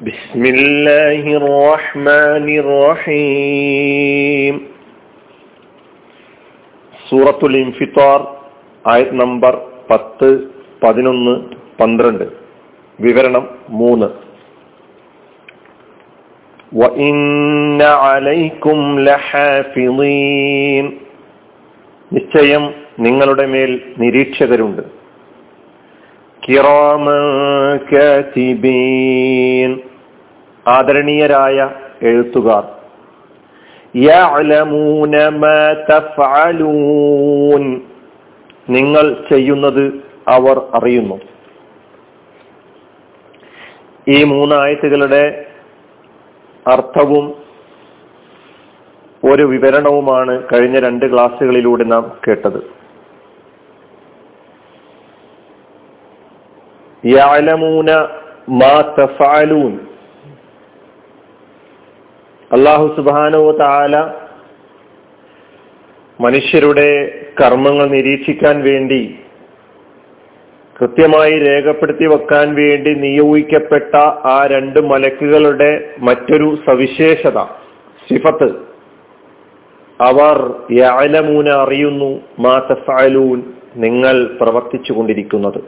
بسم الله الرحمن الرحيم സൂറത്തുൽ ഇൻഫിത്താർ ആയത് നമ്പർ പത്ത് പതിനൊന്ന് പന്ത്രണ്ട് വിവരണം മൂന്ന് وَإِنَّ عَلَيْكُمْ لَحَافِظِينَ നിശ്ചയം നിങ്ങളുടെ മേൽ നിരീക്ഷകരുണ്ട് കിറാമീൻ ആദരണീയരായ എഴുത്തുകാർ. നിങ്ങൾ ചെയ്യുന്നത് അവർ അറിയുന്നു. ഈ മൂന്നായത്തുകളുടെ അർത്ഥവും ഒരു വിവരണവുമാണ് കഴിഞ്ഞ രണ്ട് ക്ലാസ്സുകളിലൂടെ നാം കേട്ടത്. യാലമൂന മാ തഫാലൂൻ അള്ളാഹു സുബാനോ താല മനുഷ്യരുടെ കർമ്മങ്ങൾ നിരീക്ഷിക്കാൻ വേണ്ടി കൃത്യമായി രേഖപ്പെടുത്തി വെക്കാൻ വേണ്ടി നിയോഗിക്കപ്പെട്ട ആ രണ്ട് മലക്കുകളുടെ മറ്റൊരു സവിശേഷത സിഫത്ത്. അവർ യാലമൂന അറിയുന്നു മാ നിങ്ങൾ പ്രവർത്തിച്ചു കൊണ്ടിരിക്കുന്നത്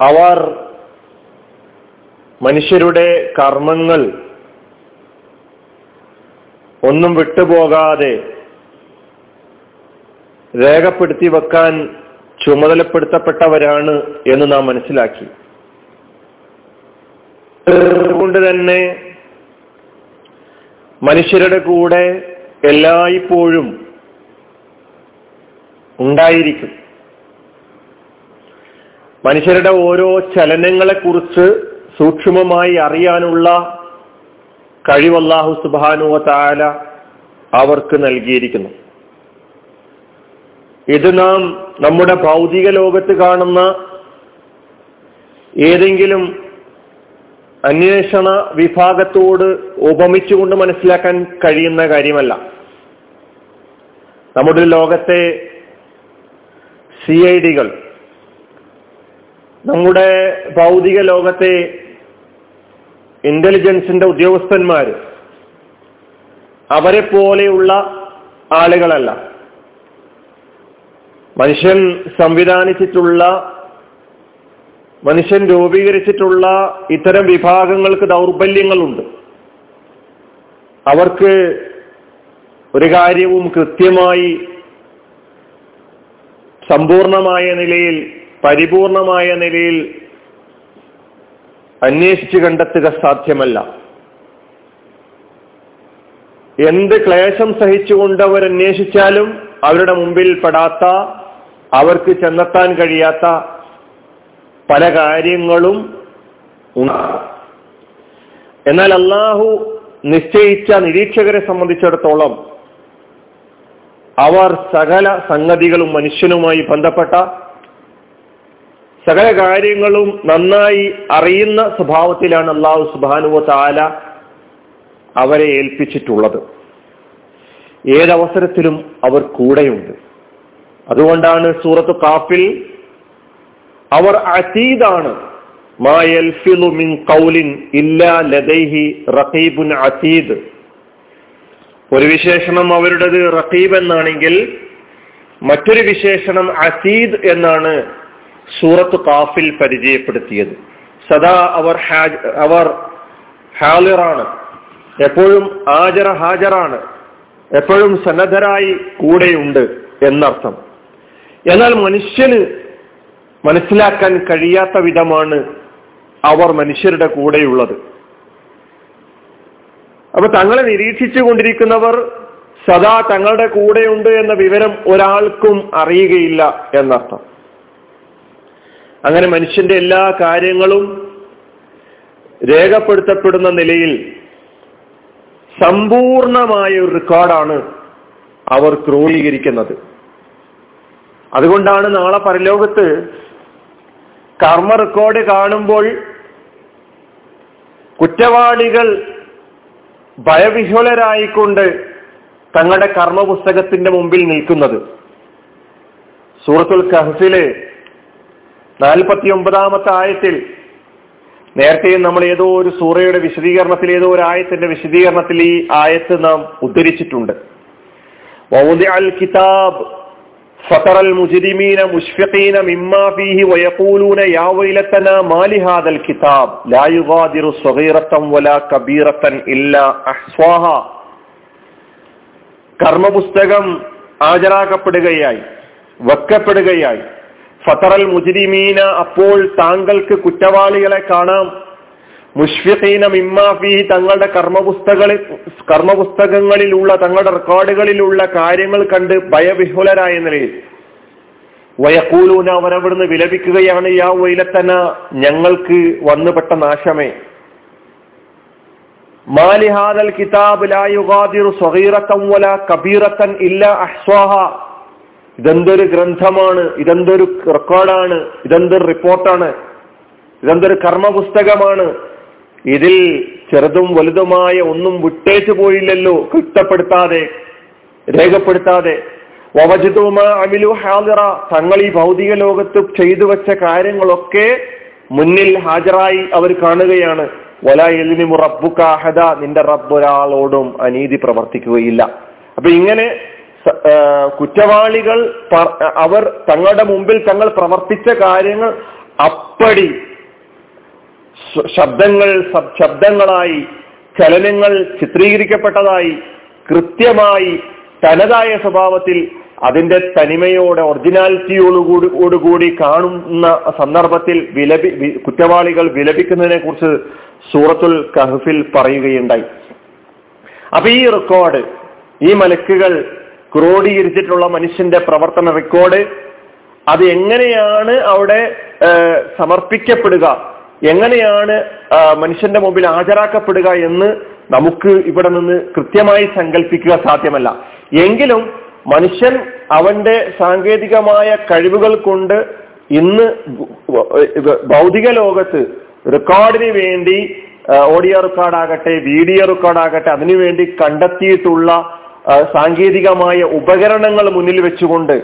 അവർ മനുഷ്യരുടെ കർമ്മങ്ങൾ ഒന്നും വിട്ടുപോകാതെ രേഖപ്പെടുത്തി വെക്കാൻ ചുമതലപ്പെടുത്തപ്പെട്ടവരാണ് എന്ന് നാം മനസ്സിലാക്കി. അതുകൊണ്ട് തന്നെ മനുഷ്യരുടെ കൂടെ എല്ലായ്പ്പോഴും ഉണ്ടായിരിക്കും. മനുഷ്യരുടെ ഓരോ ചലനങ്ങളെ കുറിച്ച് സൂക്ഷ്മമായി അറിയാനുള്ള കഴിവല്ലാഹു സുബാനുവ താല അവർക്ക് നൽകിയിരിക്കുന്നു. ഇത് നാം നമ്മുടെ ഭൗതിക ലോകത്ത് കാണുന്ന ഏതെങ്കിലും അന്വേഷണ വിഭാഗത്തോട് ഉപമിച്ചുകൊണ്ട് മനസ്സിലാക്കാൻ കഴിയുന്ന കാര്യമല്ല. നമ്മുടെ ലോകത്തെ സി ഐ ഡികൾ നമ്മുടെ ഭൗതിക ലോകത്തെ ഇന്റലിജൻസിന്റെ ഉദ്യോഗസ്ഥന്മാർ അവരെ പോലെയുള്ള ആളുകളല്ല. മനുഷ്യൻ സംവിധാനിച്ചിട്ടുള്ള മനുഷ്യൻ രൂപീകരിച്ചിട്ടുള്ള ഇത്തരം വിഭാഗങ്ങൾക്ക് ദൗർബല്യങ്ങളുണ്ട്. അവർക്ക് ഒരു കാര്യവും കൃത്യമായി സമ്പൂർണമായ നിലയിൽ പരിപൂർണമായ നിലയിൽ അന്വേഷിച്ച് കണ്ടെത്തുക സാധ്യമല്ല. എന്ത് ക്ലേശം സഹിച്ചുകൊണ്ട് അവർ അന്വേഷിച്ചാലും അവരുടെ മുമ്പിൽ പെടാത്ത അവർക്ക് ചെന്നെത്താൻ കഴിയാത്ത പല കാര്യങ്ങളും എന്നാൽ അള്ളാഹു നിശ്ചയിച്ച നിരീക്ഷകരെ സംബന്ധിച്ചിടത്തോളം അവർ സകല സംഗതികളും മനുഷ്യനുമായി ബന്ധപ്പെട്ട സകല കാര്യങ്ങളും നന്നായി അറിയുന്ന സ്വഭാവത്തിലാണ് അള്ളാഹു സുബാനുവ താല അവരെ ഏൽപ്പിച്ചിട്ടുള്ളത്. ഏതവസരത്തിലും അവർ കൂടെയുണ്ട്. അതുകൊണ്ടാണ് സൂറത്ത് കാഫിൽ അവർ അതീതാണ് ഒരു വിശേഷണം അവരുടേത് റഖീബ് എന്നാണെങ്കിൽ മറ്റൊരു വിശേഷണം അസീദ് എന്നാണ് സൂറത്ത് കാഫിൽ പരിചയപ്പെടുത്തിയത്. സദാ അവർ അവർ ഹാലിറാണ് എപ്പോഴും ആജറ ഹാജറാണ്. എപ്പോഴും സന്നദ്ധരായി കൂടെയുണ്ട് എന്നർത്ഥം. എന്നാൽ മനുഷ്യന് മനസ്സിലാക്കാൻ കഴിയാത്ത വിധമാണ് അവർ മനുഷ്യരുടെ കൂടെയുള്ളത്. അപ്പൊ തങ്ങളെ നിരീക്ഷിച്ചു കൊണ്ടിരിക്കുന്നവർ സദാ തങ്ങളുടെ കൂടെയുണ്ട് എന്ന വിവരം ഒരാൾക്കും അറിയുകയില്ല എന്നർത്ഥം. അങ്ങനെ മനുഷ്യന്റെ എല്ലാ കാര്യങ്ങളും രേഖപ്പെടുത്തപ്പെടുന്ന നിലയിൽ സമ്പൂർണമായ ഒരു റെക്കോർഡാണ് അവർ ക്രോഡീകരിക്കുന്നത് അതുകൊണ്ടാണ് നാളെ പരലോകത്ത് കർമ്മ റെക്കോർഡ് കാണുമ്പോൾ കുറ്റവാളികൾ ഭയവിഹ്വലരായിക്കൊണ്ട് തങ്ങളുടെ കർമ്മ പുസ്തകത്തിന്റെ മുമ്പിൽ നിൽക്കുന്നത്. സൂറത്തുൽ കഹഫിലെ നാൽപ്പത്തി ഒമ്പതാമത്തെ ആയത്തിൽ നേരത്തെ നമ്മൾ ഏതോ ഒരു സൂറയുടെ വിശദീകരണത്തിൽ ഏതോ ഒരു ആയത്തിന്റെ വിശദീകരണത്തിൽ ഈ ആയത്ത് നാം ഉദ്ധരിച്ചിട്ടുണ്ട് കിതാബ് فترى المجرمين مشفقين مما فيه ويقولون يا ويلتنا ما لهذا الكتاب لا يغادر صغيرة ولا كبيرة إلا أحصاها കർമ്മപുസ്തകം ഹാജരാക്കപ്പെടുകയായി വെക്കപ്പെടുകയായി ഫതറൽ മുജിരിമീന അപ്പോൾ താങ്കൾക്ക് കുറ്റവാളികളെ കാണാം. മുഷ്ഫിഖീന മിമ്മാഫി തങ്ങളുടെ കർമ്മപുസ്തകളിൽ കർമ്മപുസ്തകങ്ങളിലുള്ള തങ്ങളുടെ റെക്കോർഡുകളിലുള്ള കാര്യങ്ങൾ കണ്ട് ഭയവിഹുലരായ നിലയിൽ. വയക്കൂലൂന അവരവിടുന്ന് വിലപിക്കുകയാണ് യാ വൈലത്തന ഞങ്ങൾക്ക് വന്നുപെട്ട നാശമേ. മാലിഹാദൽ കിതാബ് ലാ യുഗാദിറു സ്വഗീറത്തൻ വല കബീറത്തൻ ഇല്ല അഹ്സ്വാഹ. ഇതെന്തൊരു ഗ്രന്ഥമാണ്? ഇതെന്തൊരു റെക്കോർഡാണ്? ഇതെന്തൊരു റിപ്പോർട്ടാണ്? ഇതെന്തൊരു കർമ്മപുസ്തകമാണ്? ഇതിൽ ചെറുതും വലുതുമായ ഒന്നും വിട്ടേച്ചു പോയില്ലല്ലോ. കിട്ടപ്പെടുത്താതെ രേഖപ്പെടുത്താതെ. അമിലു ഹാദിറ. തങ്ങൾ ഈ ഭൗതിക ലോകത്ത് ചെയ്തു വെച്ച കാര്യങ്ങളൊക്കെ മുന്നിൽ ഹാജരായി അവർ കാണുകയാണ്. വല എലിനിമു റബ്ബുക്കാഹദ നിന്റെ റബ്ബ് ഒരാളോടും അനീതി പ്രവർത്തിക്കുകയില്ല. അപ്പൊ ഇങ്ങനെ കുറ്റവാളികൾ അവർ തങ്ങളുടെ മുമ്പിൽ തങ്ങൾ പ്രവർത്തിച്ച കാര്യങ്ങൾ അപ്പടി ശബ്ദങ്ങൾ ശബ്ദങ്ങളായി ചലനങ്ങൾ ചിത്രീകരിക്കപ്പെട്ടതായി കൃത്യമായി തനതായ സ്വഭാവത്തിൽ അതിന്റെ തനിമയോടെ ഒറിജിനാലിറ്റിയോടുകൂടി കാണുന്ന സന്ദർഭത്തിൽ വിലപി കുറ്റവാളികൾ വിലപിക്കുന്നതിനെ കുറിച്ച് സൂറത്തുൽ കഹഫിൽ പറയുകയുണ്ടായി. അപ്പൊ ഈ റെക്കോർഡ് ഈ മലക്കുകൾ ക്രോഡീകരിച്ചിട്ടുള്ള മനുഷ്യന്റെ പ്രവർത്തന റെക്കോർഡ് അത് എങ്ങനെയാണ് അവിടെ സമർപ്പിക്കപ്പെടുക? എങ്ങനെയാണ് മനുഷ്യന്റെ മുമ്പിൽ ഹാജരാക്കപ്പെടുക എന്ന് നമുക്ക് ഇവിടെ നിന്ന് കൃത്യമായി സങ്കല്പിക്കുക സാധ്യമല്ല. എങ്കിലും മനുഷ്യൻ അവന്റെ സാങ്കേതികമായ കഴിവുകൾ കൊണ്ട് ഇന്ന് ഭൗതിക ലോകത്ത് റെക്കോർഡിന് വേണ്ടി ഓഡിയോ റെക്കോർഡാകട്ടെ വീഡിയോ റെക്കോർഡാകട്ടെ അതിനുവേണ്ടി കണ്ടെത്തിയിട്ടുള്ള സാങ്കേതികമായ ഉപകരണങ്ങൾ മുന്നിൽ വെച്ചുകൊണ്ട്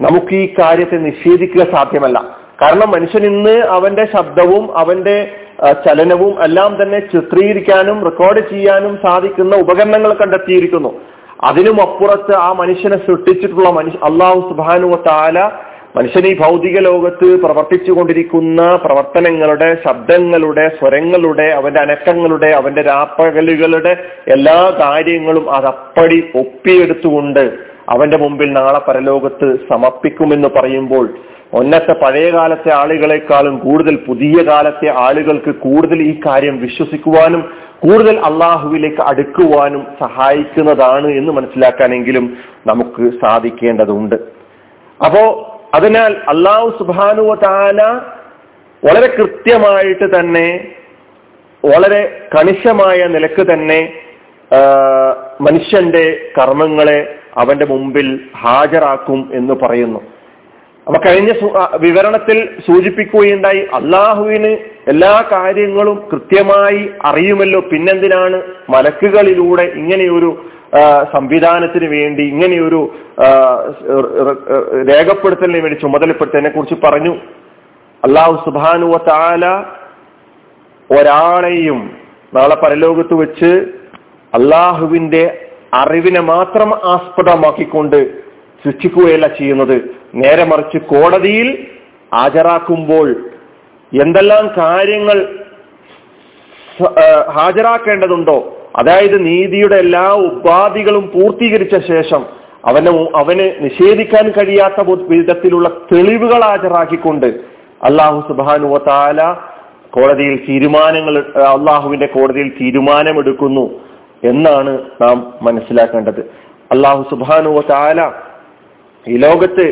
നമുക്ക് ഈ കാര്യത്തെ നിഷേധിക്കുക സാധ്യമല്ല. കാരണം മനുഷ്യൻ ഇന്ന് അവന്റെ ശബ്ദവും അവന്റെ ചലനവും എല്ലാം തന്നെ ചിത്രീകരിക്കാനും റെക്കോർഡ് ചെയ്യാനും സാധിക്കുന്ന ഉപകരണങ്ങൾ കണ്ടെത്തിയിരിക്കുന്നു. അതിനും അപ്പുറത്ത് ആ മനുഷ്യനെ സൃഷ്ടിച്ചിട്ടുള്ള മനുഷ്യ അള്ളാഹു സുബാനുവ താല മനുഷ്യൻ ഈ ഭൗതിക ലോകത്ത് പ്രവർത്തിച്ചു കൊണ്ടിരിക്കുന്ന പ്രവർത്തനങ്ങളുടെ ശബ്ദങ്ങളുടെ സ്വരങ്ങളുടെ അവന്റെ അനക്കങ്ങളുടെ അവന്റെ രാപ്പകലുകളുടെ എല്ലാ കാര്യങ്ങളും അതപ്പടി ഒപ്പിയെടുത്തുകൊണ്ട് അവന്റെ മുമ്പിൽ നാളെ പരലോകത്ത് സമർപ്പിക്കുമെന്ന് പറയുമ്പോൾ ഒന്നത്തെ പഴയ കാലത്തെ ആളുകളെക്കാളും കൂടുതൽ പുതിയ കാലത്തെ ആളുകൾക്ക് കൂടുതൽ ഈ കാര്യം വിശ്വസിക്കുവാനും കൂടുതൽ അള്ളാഹുവിലേക്ക് അടുക്കുവാനും സഹായിക്കുന്നതാണ് എന്ന് മനസ്സിലാക്കാനെങ്കിലും നമുക്ക് സാധിക്കേണ്ടതുണ്ട്. അപ്പോ അതിനാൽ അള്ളാഹു സുബാനുവ താല വളരെ കൃത്യമായിട്ട് തന്നെ വളരെ കണിശമായ നിലയ്ക്ക് തന്നെ മനുഷ്യന്റെ കർമ്മങ്ങളെ അവന്റെ മുമ്പിൽ ഹാജരാക്കും എന്ന് പറയുന്നു. അപ്പൊ കഴിഞ്ഞ വിവരണത്തിൽ സൂചിപ്പിക്കുകയുണ്ടായി അള്ളാഹുവിന് എല്ലാ കാര്യങ്ങളും കൃത്യമായി അറിയുമല്ലോ. പിന്നെന്തിനാണ്? മലക്കുകളിലൂടെ ഇങ്ങനെയൊരു സംവിധാനത്തിന് വേണ്ടി ഇങ്ങനെയൊരു രേഖപ്പെടുത്തലിന് വേണ്ടി ചുമതലപ്പെടുത്തതിനെ കുറിച്ച് പറഞ്ഞു. അള്ളാഹു സുബാനുവ താല ഒരാളെയും നാളെ പരലോകത്ത് വെച്ച് അള്ളാഹുവിന്റെ അറിവിനെ മാത്രം ആസ്പദമാക്കിക്കൊണ്ട് സൃഷ്ടിക്കുകയല്ല ചെയ്യുന്നത്. നേരെ മറിച്ച് കോടതിയിൽ ഹാജരാക്കുമ്പോൾ എന്തെല്ലാം കാര്യങ്ങൾ ഹാജരാക്കേണ്ടതുണ്ടോ അതായത് നീതിയുടെ എല്ലാ ഉപാധികളും പൂർത്തീകരിച്ച ശേഷം അവന് അവന് നിഷേധിക്കാൻ കഴിയാത്ത വിധത്തിലുള്ള തെളിവുകൾ ഹാജരാക്കിക്കൊണ്ട് അള്ളാഹു സുബാനു താല കോടതിയിൽ തീരുമാനങ്ങൾ അള്ളാഹുവിന്റെ കോടതിയിൽ തീരുമാനമെടുക്കുന്നു എന്നാണ് നാം മനസ്സിലാക്കേണ്ടത്. അള്ളാഹു സുബാനു താല ഈ ലോകത്ത്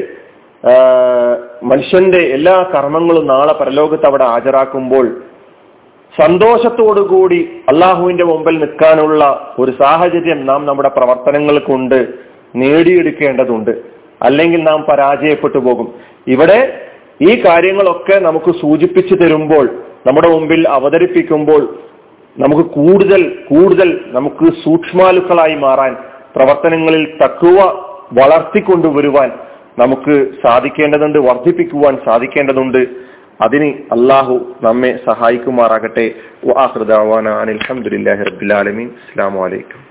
മനുഷ്യന്റെ എല്ലാ കർമ്മങ്ങളും നാളെ പരലോകത്ത് അവിടെ ഹാജരാക്കുമ്പോൾ സന്തോഷത്തോടുകൂടി അള്ളാഹുവിന്റെ മുമ്പിൽ നിൽക്കാനുള്ള ഒരു സാഹചര്യം നാം നമ്മുടെ പ്രവർത്തനങ്ങൾ കൊണ്ട് നേടിയെടുക്കേണ്ടതുണ്ട് അല്ലെങ്കിൽ നാം പരാജയപ്പെട്ടു പോകും. ഇവിടെ ഈ കാര്യങ്ങളൊക്കെ നമുക്ക് സൂചിപ്പിച്ചു തരുമ്പോൾ നമ്മുടെ മുമ്പിൽ അവതരിപ്പിക്കുമ്പോൾ നമുക്ക് കൂടുതൽ കൂടുതൽ നമുക്ക് സൂക്ഷ്മാലുക്കളായി മാറാൻ പ്രവർത്തനങ്ങളിൽ തക്കുവ വളർത്തിക്കൊണ്ടുവരുവാൻ നമുക്ക് സാധിക്കേണ്ടതുണ്ട് വർദ്ധിപ്പിക്കുവാൻ സാധിക്കേണ്ടതുണ്ട്. അതിന് അള്ളാഹു നമ്മെ സഹായിക്കുമാറാകട്ടെ. അലഹമുല്ലാഹി റബ്ബുലാലമീൻ അസ്സാം വലൈക്കും